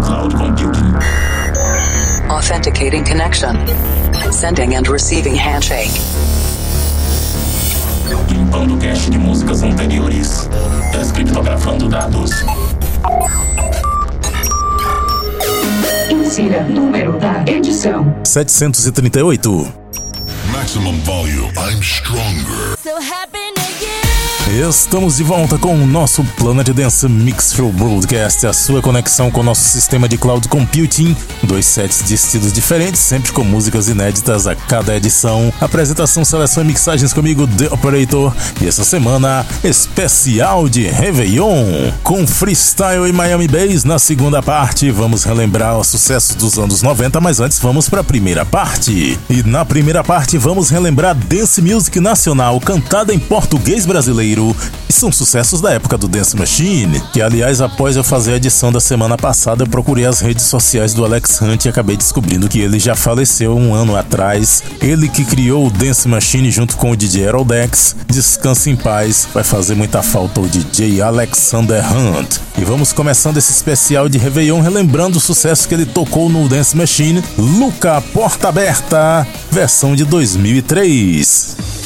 cloud computing. Authenticating connection. Sending and receiving handshake. Limpando cache de músicas anteriores. Descriptografando dados. Insira número da edição: 738. Maximum volume. I'm stronger. So happy Year. Estamos de volta com o nosso Planet Dance Mix Show Broadcast, a sua conexão com o nosso sistema de cloud computing. Dois sets de estilos diferentes, sempre com músicas inéditas a cada edição. Apresentação, seleção e mixagens comigo, The Operator. E essa semana, especial de Réveillon. Com freestyle e Miami Bass na segunda parte. Vamos relembrar os sucessos dos anos 90, mas antes vamos para a primeira parte. E na primeira parte vamos relembrar Dance Music Nacional cantada em português brasileiro e são sucessos da época do Dance Machine, que aliás após eu fazer a edição da semana passada eu procurei as redes sociais do Alex Hunt e acabei descobrindo que ele já faleceu um ano atrás. Ele que criou o Dance Machine junto com o DJ Aerodex. Descanse em paz, vai fazer muita falta o DJ Alexander Hunt. E vamos começando esse especial de Réveillon relembrando o sucesso que ele tocou no Dance Machine, Luca Porta Aberta, versão de 2003.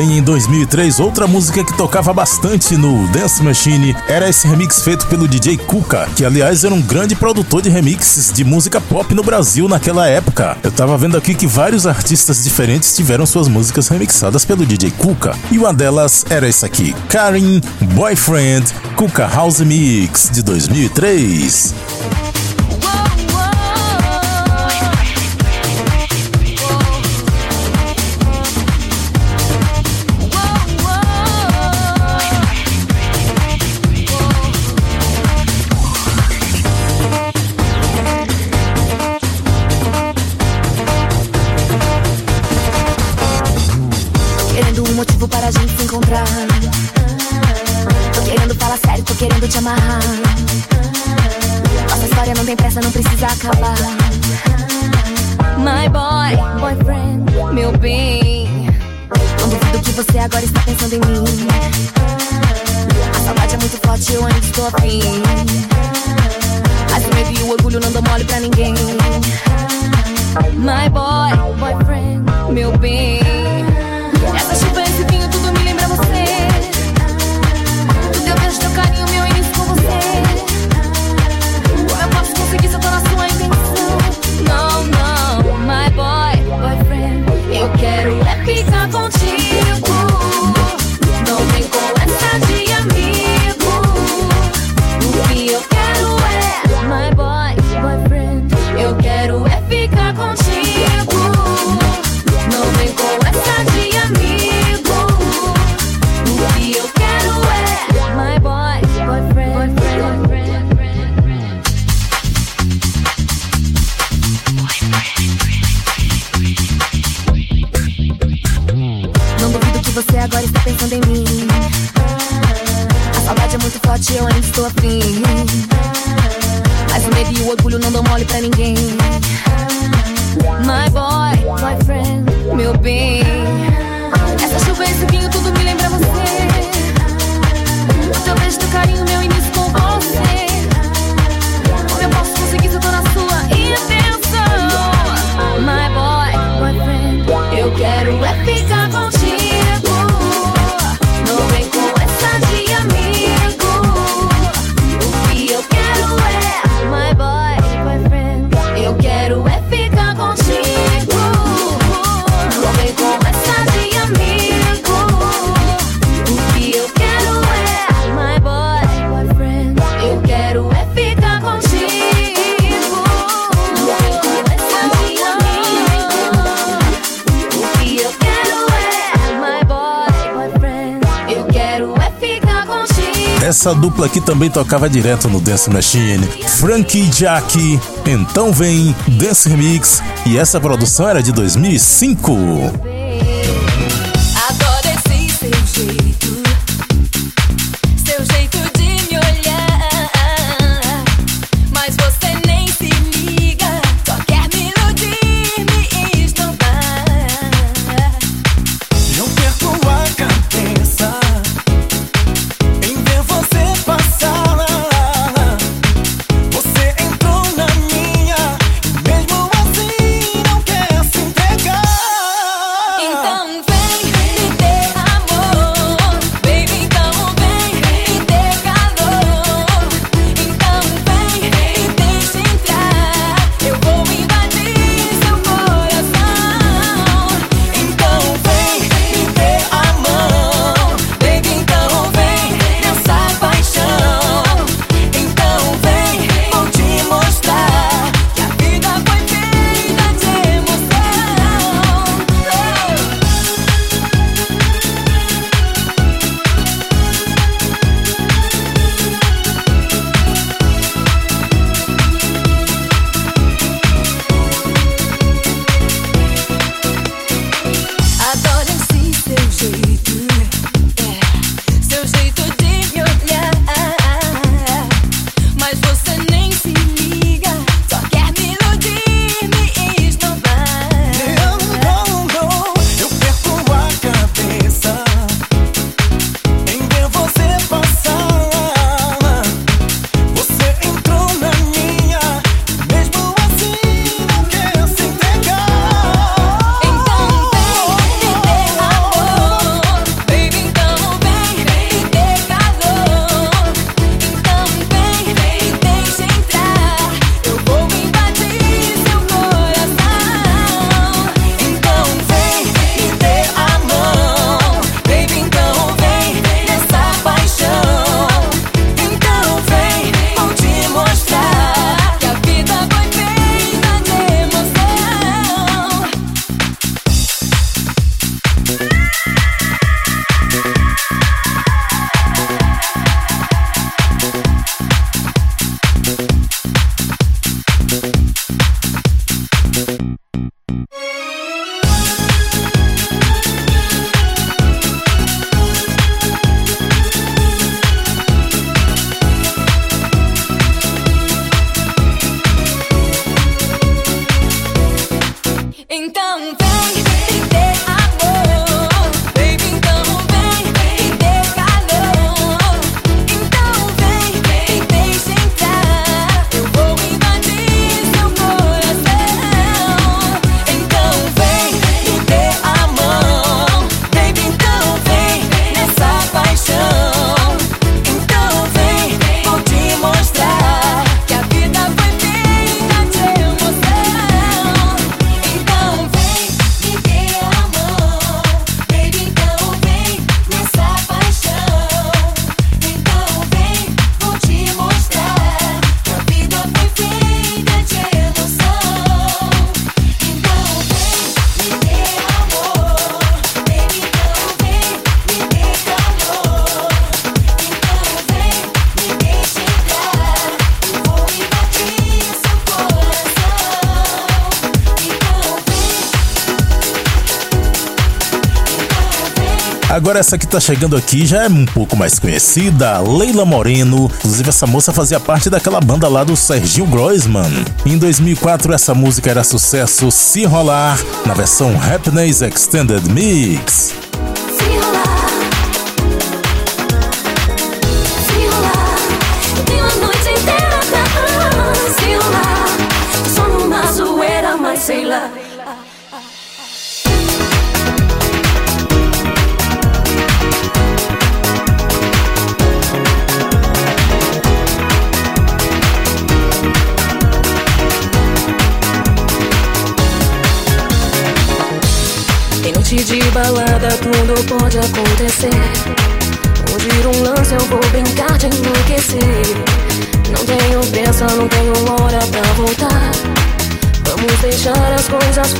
Também em 2003, outra música que tocava bastante no Dance Machine era esse remix feito pelo DJ Kuka, que aliás era um grande produtor de remixes de música pop no Brasil naquela época. Eu tava vendo aqui que vários artistas diferentes tiveram suas músicas remixadas pelo DJ Kuka, e uma delas era essa aqui, Karin Boyfriend Kuka House Mix de 2003. namorar. Tô querendo falar sério, tô querendo te amarrar. Nossa história não tem pressa, não precisa acabar. My boy, boyfriend, meu bem. Não duvido que você agora está pensando em mim. A saudade é muito forte, eu ainda estou afim. Mas o medo e o orgulho não dão mole pra ninguém. My boy, boyfriend, meu bem. dupla que também tocava direto no Dance Machine, Frankie Jack. Então vem Dance Remix e essa produção era de 2005. Agora essa que tá chegando aqui já é um pouco mais conhecida, Leila Moreno. Inclusive essa moça fazia parte daquela banda lá do Sergio Groisman. Em 2004 essa música era sucesso Se Rolar, na versão Happiness Extended Mix.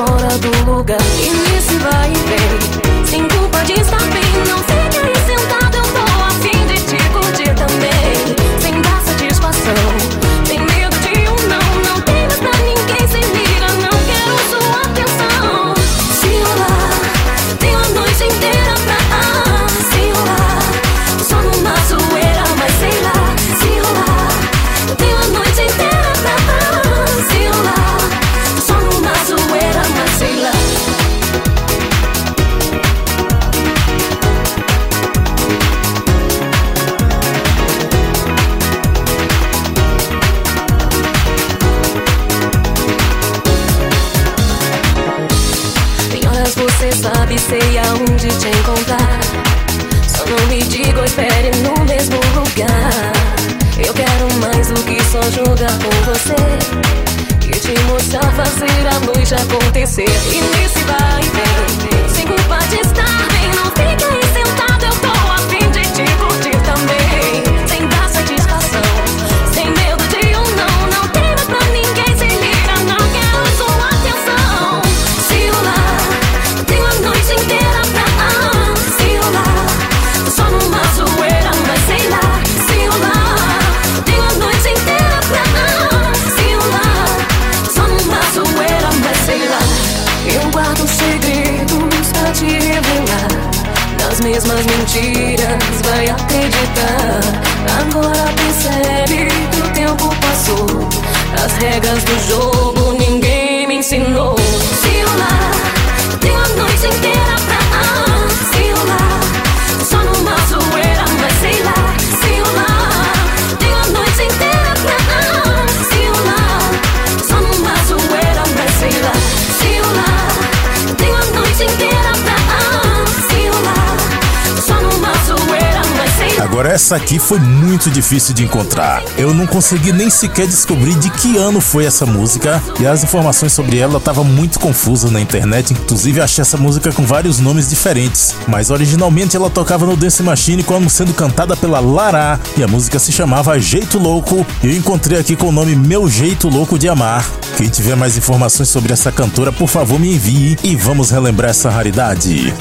fora do lugar. E me se vai bem. ser. essa aqui foi muito difícil de encontrar. Eu não consegui nem sequer descobrir de que ano foi essa música e as informações sobre ela estavam muito confusas na internet. Inclusive, achei essa música com vários nomes diferentes. Mas originalmente ela tocava no Dance Machine como sendo cantada pela Lara e a música se chamava Jeito Louco. E eu encontrei aqui com o nome Meu Jeito Louco de Amar. Quem tiver mais informações sobre essa cantora, por favor me envie e vamos relembrar essa raridade.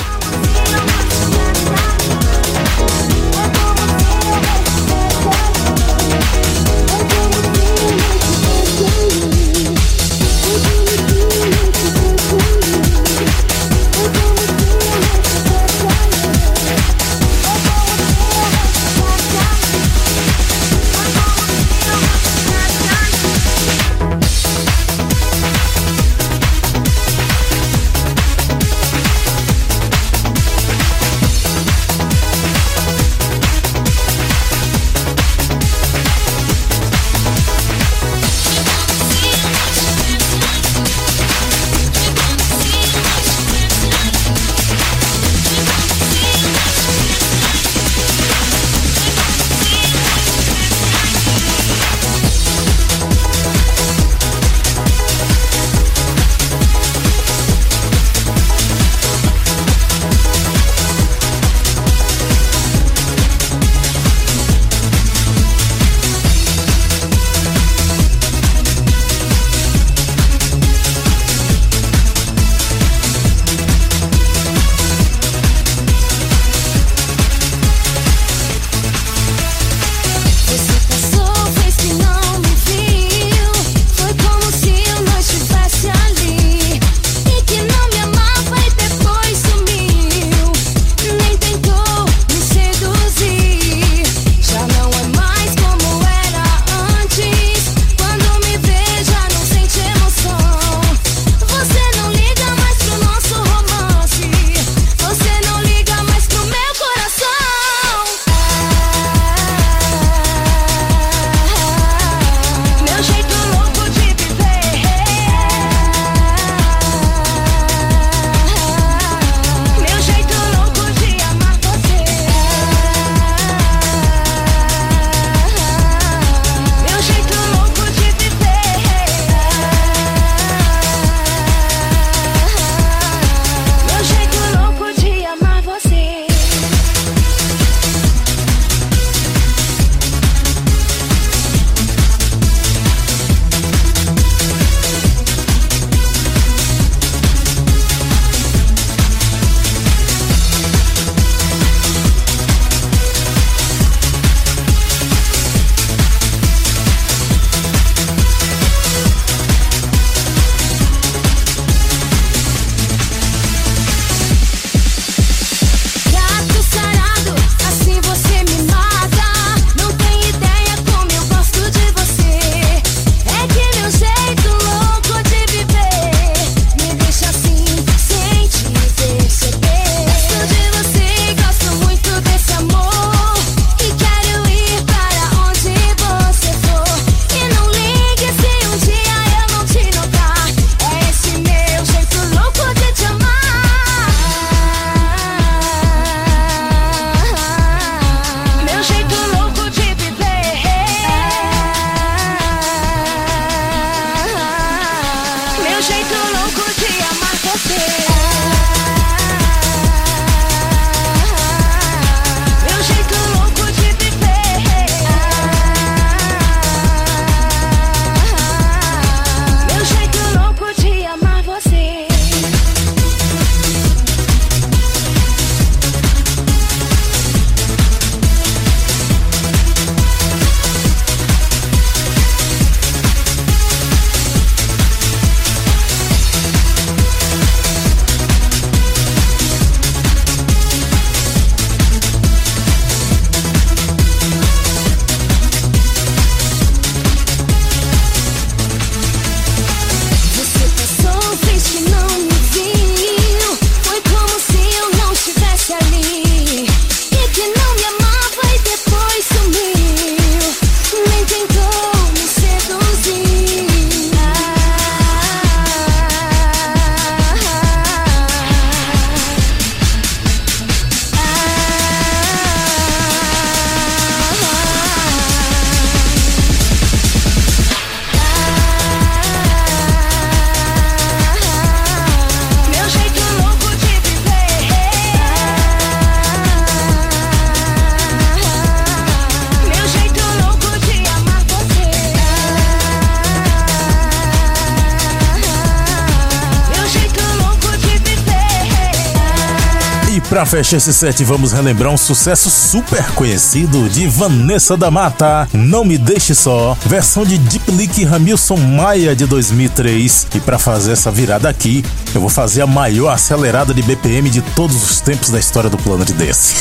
Pra fechar esse set, vamos relembrar um sucesso super conhecido de Vanessa da Mata, Não Me Deixe Só, versão de Deep Leak Ramilson Maia de 2003. E pra fazer essa virada aqui, eu vou fazer a maior acelerada de BPM de todos os tempos da história do Planet Dance.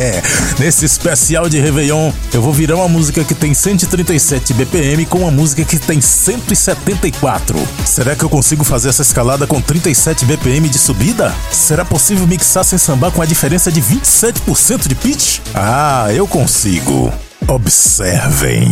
Nesse especial de Réveillon, eu vou virar uma música que tem 137 BPM com uma música que tem 174. Será que eu consigo fazer essa escalada com 37 BPM de subida? Será possível mixar sem com a diferença de 27% de pitch? Ah, eu consigo. Observem.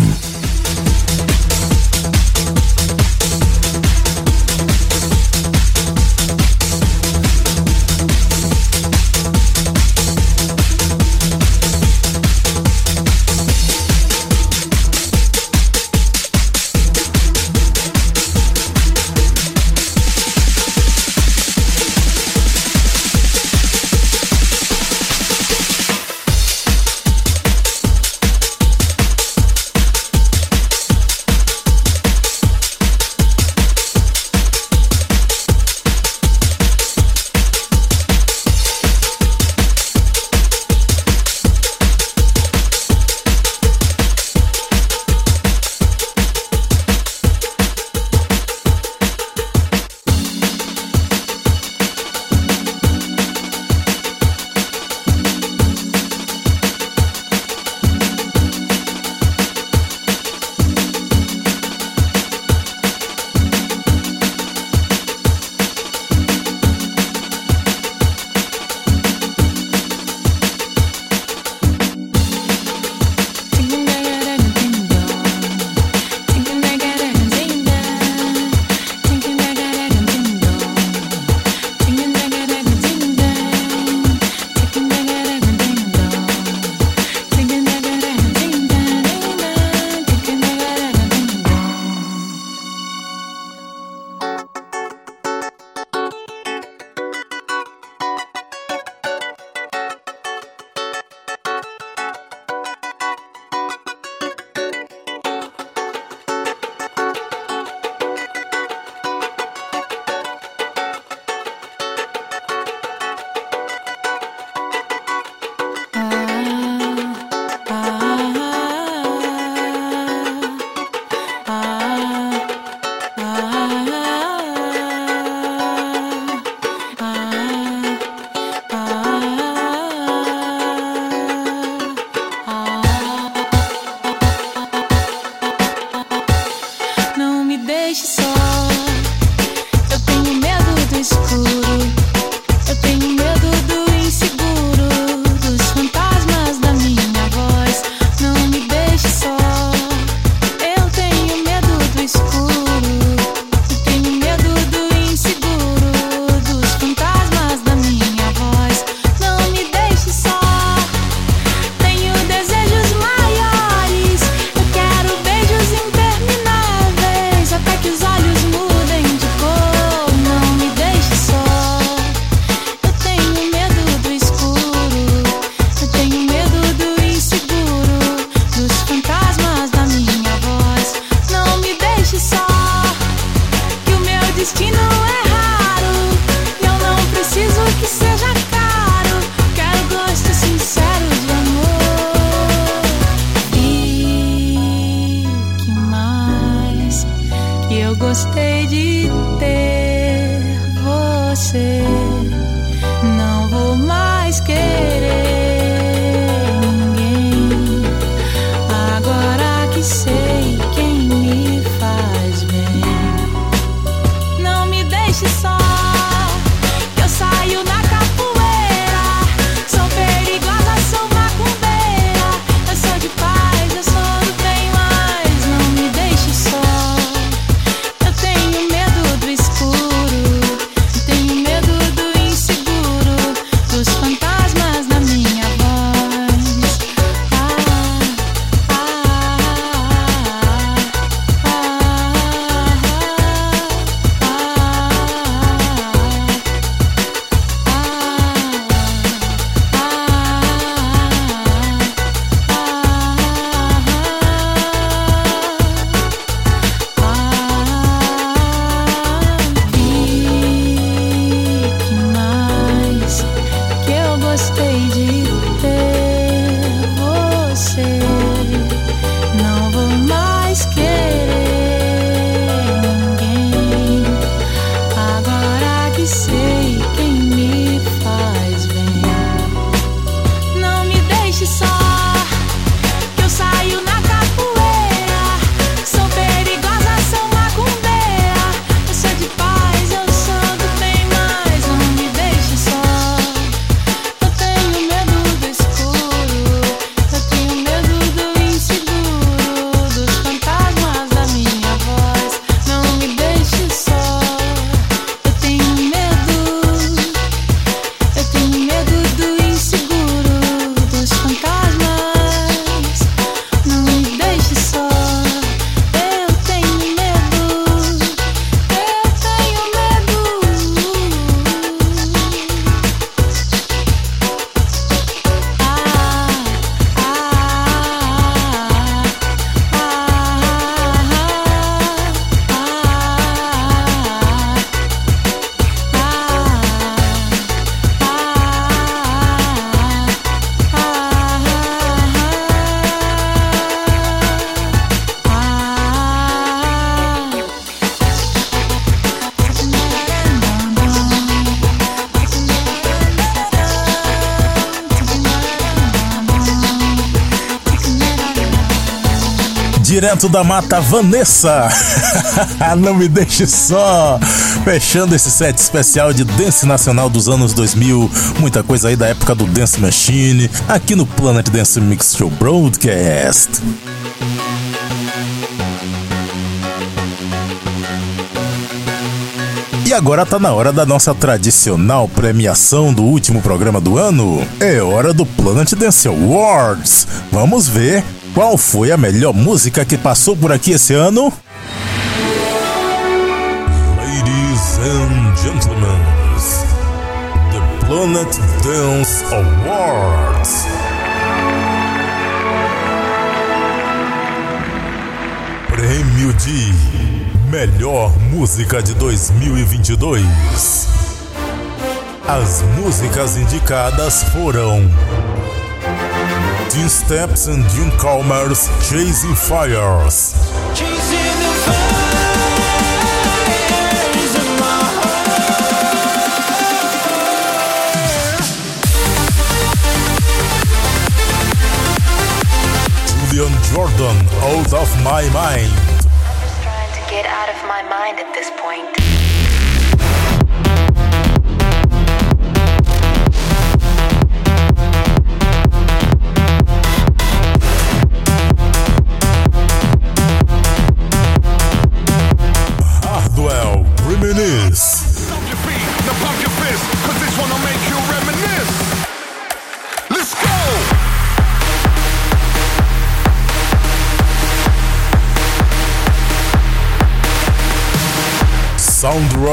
Direto da mata, Vanessa. Não me deixe só. Fechando esse set especial de Dance Nacional dos anos 2000. Muita coisa aí da época do Dance Machine. Aqui no Planet Dance Mix Show Broadcast. Agora tá na hora da nossa tradicional premiação do último programa do ano. É hora do Planet Dance Awards. Vamos ver qual foi a melhor música que passou por aqui esse ano. Ladies and gentlemen, the Planet Dance Awards. Prêmio de Melhor Música de 2022. As músicas indicadas foram Teen Steps and June Calmer's Chasing Fires. Chasing Julian Jordan, Out of My Mind. My mind at this point.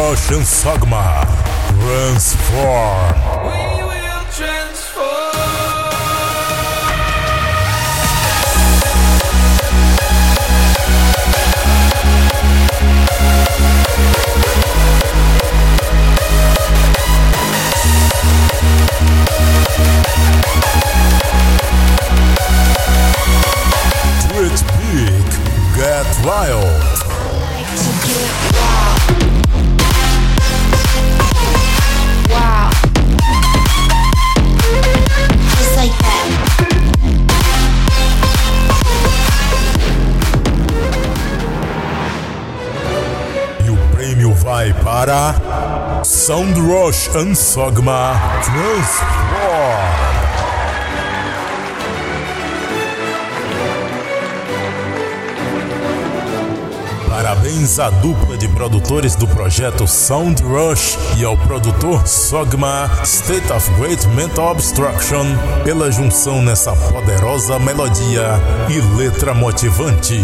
Sound Rush and Sagma. Transform. We will transform. Twitch Peak. Get Wild. To get wild. Para Sound Rush Ansogma Transform. Parabéns à dupla de produtores do projeto Sound Rush e ao produtor Sogma State of Great Mental Obstruction pela junção nessa poderosa melodia e letra motivante.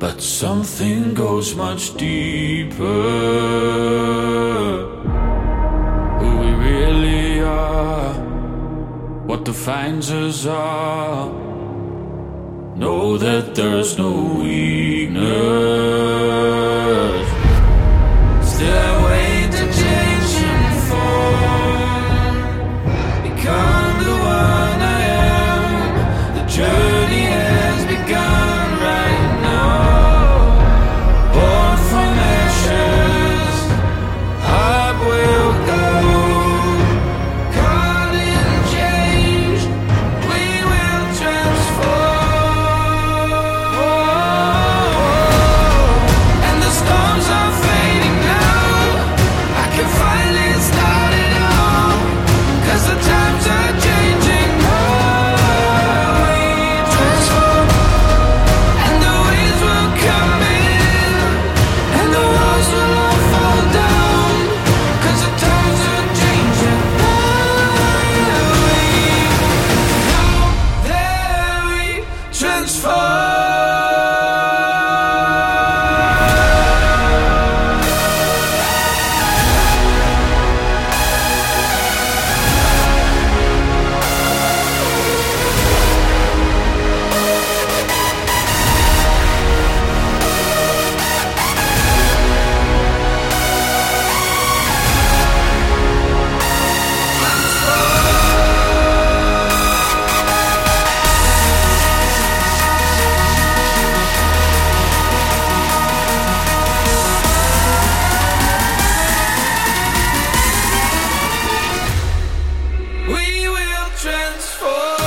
But something goes much deeper. Who we really are, what defines us all. Know that there's no weakness. Still, for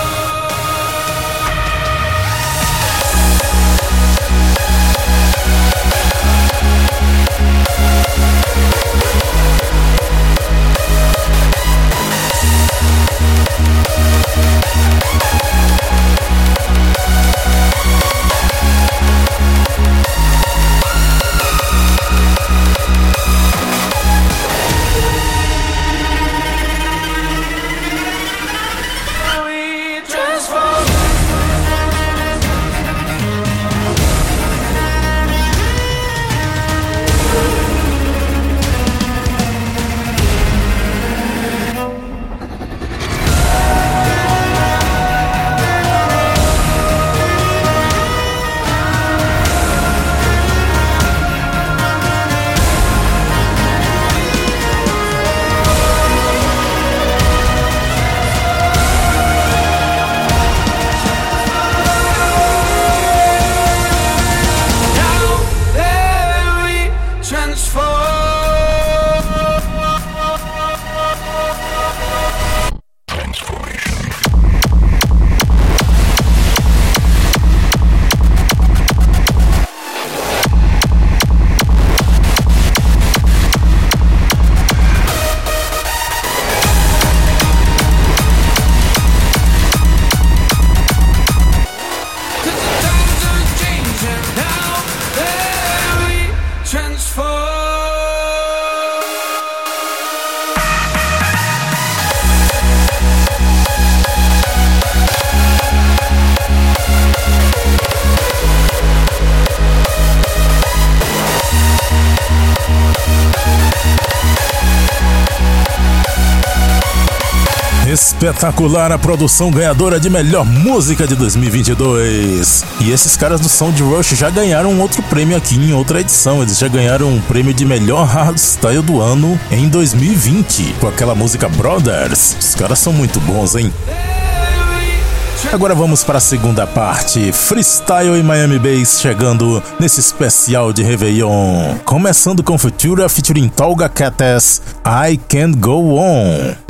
espetacular a produção ganhadora de melhor música de 2022. E esses caras do Sound Rush já ganharam outro prêmio aqui em outra edição. Eles já ganharam um prêmio de melhor hardstyle do ano em 2020 com aquela música Brothers. Os caras são muito bons, hein? Agora vamos para a segunda parte, Freestyle e Miami Bass chegando nesse especial de Réveillon. Começando com Futura featuring Tolga Cates, I Can't Go On.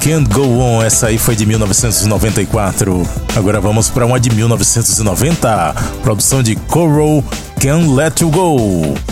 Can't Go On, essa aí foi de 1994. Agora vamos para uma de 1990, produção de Coral Can't Let You Go.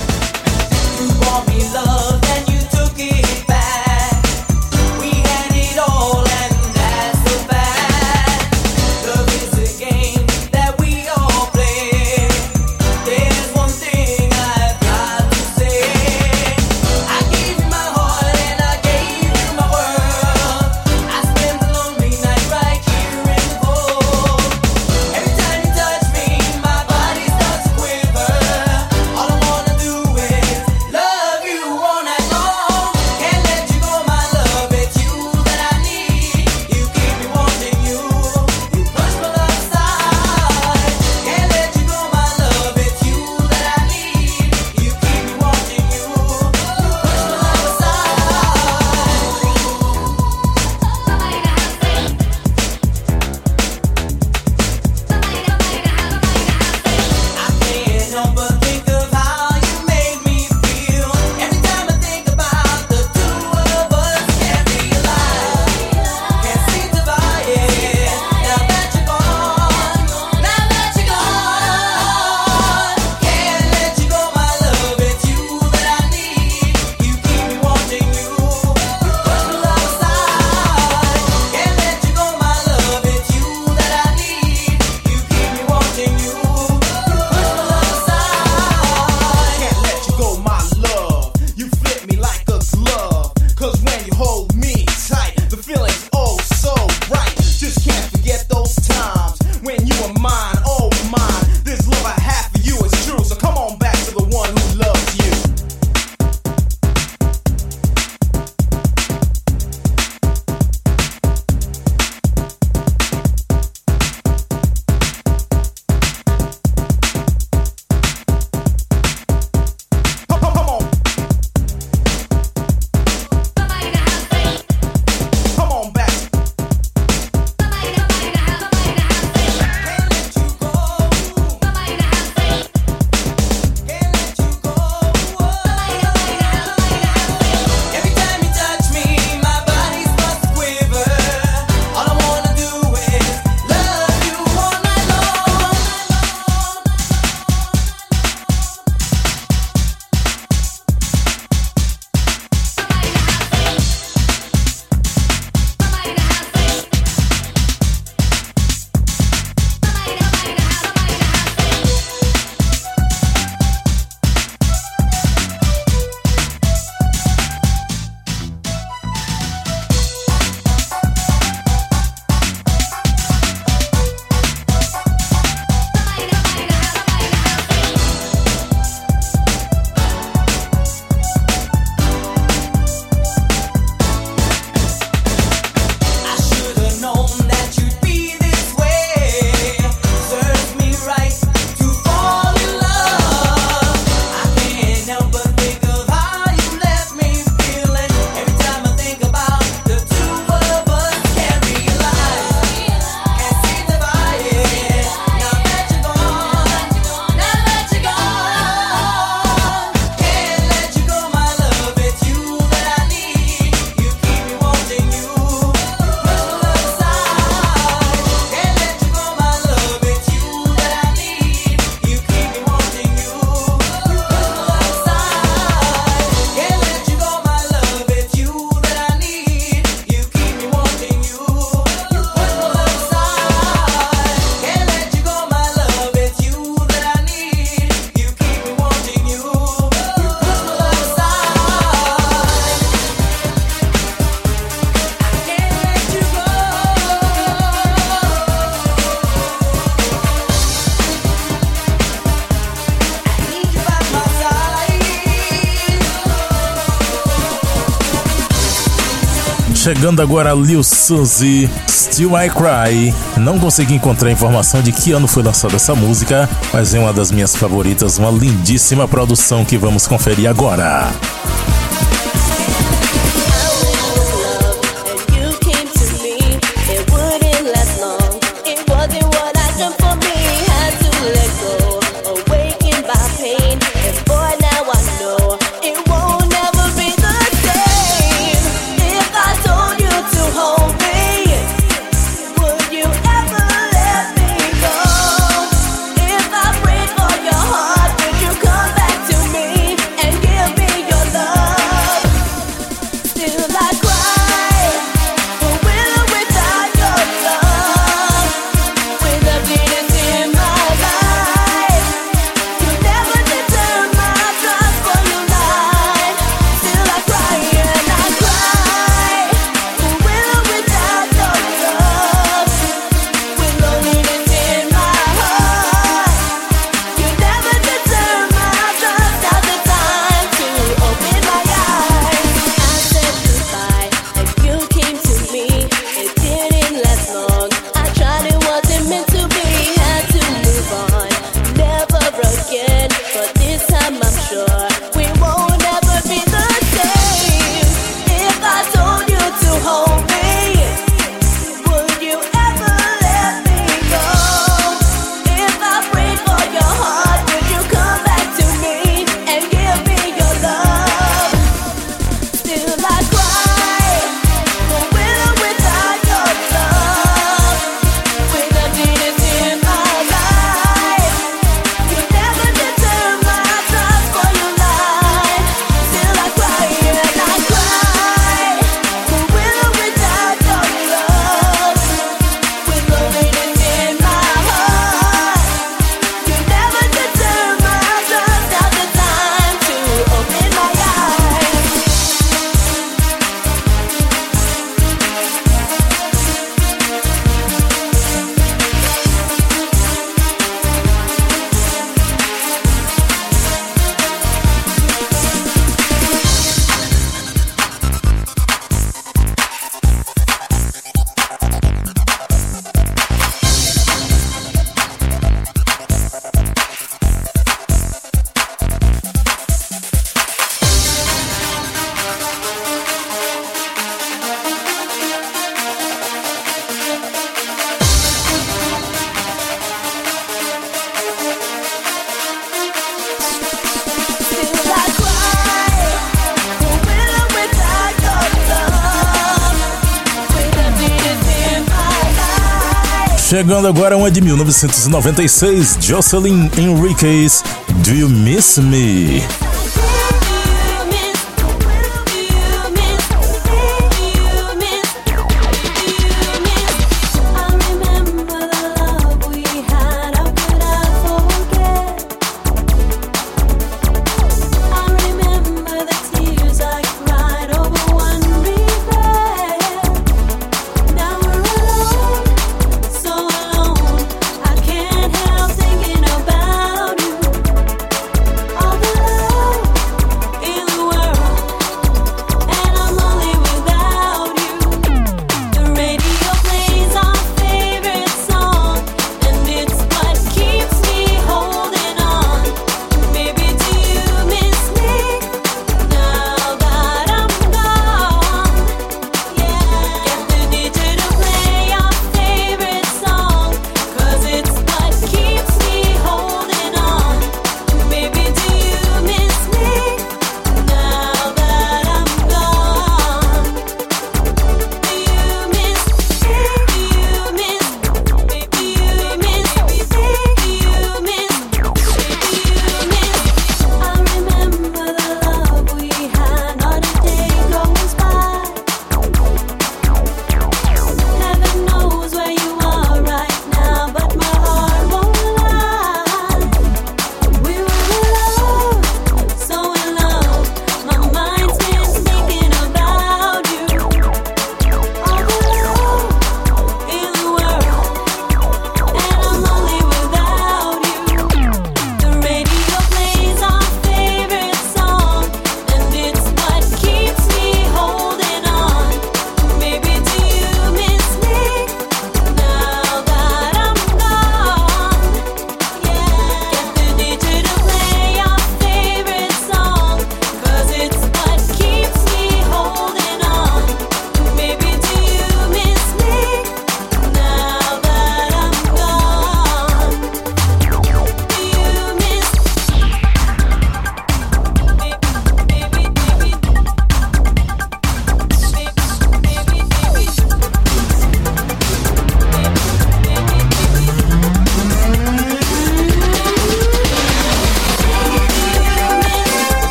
Chegando agora Lil Suzy, Still I Cry. Não consegui encontrar informação de que ano foi lançada essa música, mas é uma das minhas favoritas, uma lindíssima produção que vamos conferir agora. Chegando agora uma de 1996, Jocelyn Enriquez, Do You Miss Me?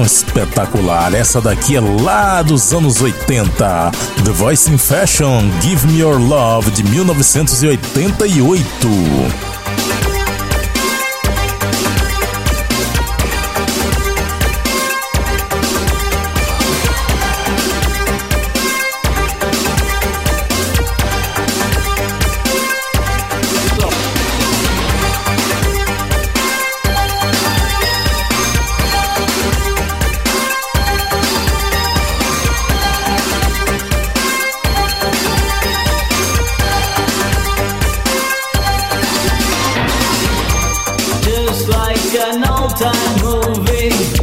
Espetacular. Essa daqui é lá dos anos 80. The Voice in Fashion, Give Me Your Love, de 1988. essa nuvem.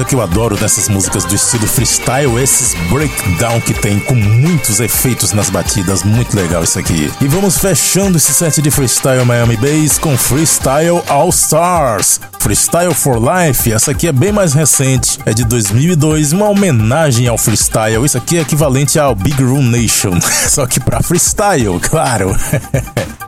Coisa que eu adoro dessas músicas do estilo freestyle, esses breakdown que tem com muitos efeitos nas batidas, muito legal isso aqui. E vamos fechando esse set de freestyle Miami Bass com Freestyle All Stars. Freestyle for Life, essa aqui é bem mais recente, é de 2002, uma homenagem ao freestyle. Isso aqui é equivalente ao Big Room Nation, só que para freestyle, claro.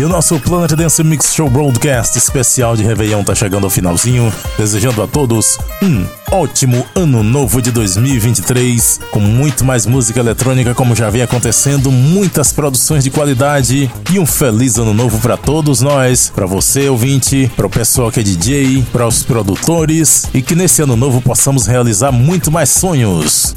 E o nosso Planet Dance Mix Show Broadcast especial de Réveillon tá chegando ao finalzinho, desejando a todos um ótimo ano novo de 2023, com muito mais música eletrônica como já vem acontecendo, muitas produções de qualidade e um feliz ano novo para todos nós, para você ouvinte, para o pessoal que é DJ, para os produtores e que nesse ano novo possamos realizar muito mais sonhos.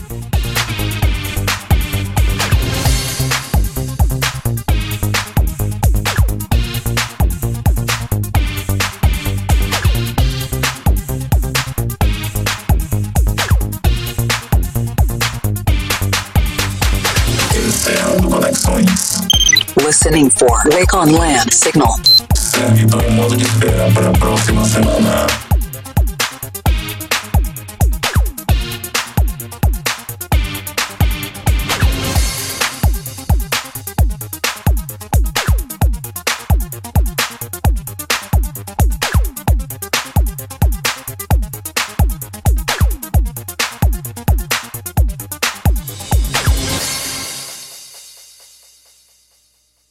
Listening for Wake on Land Signal.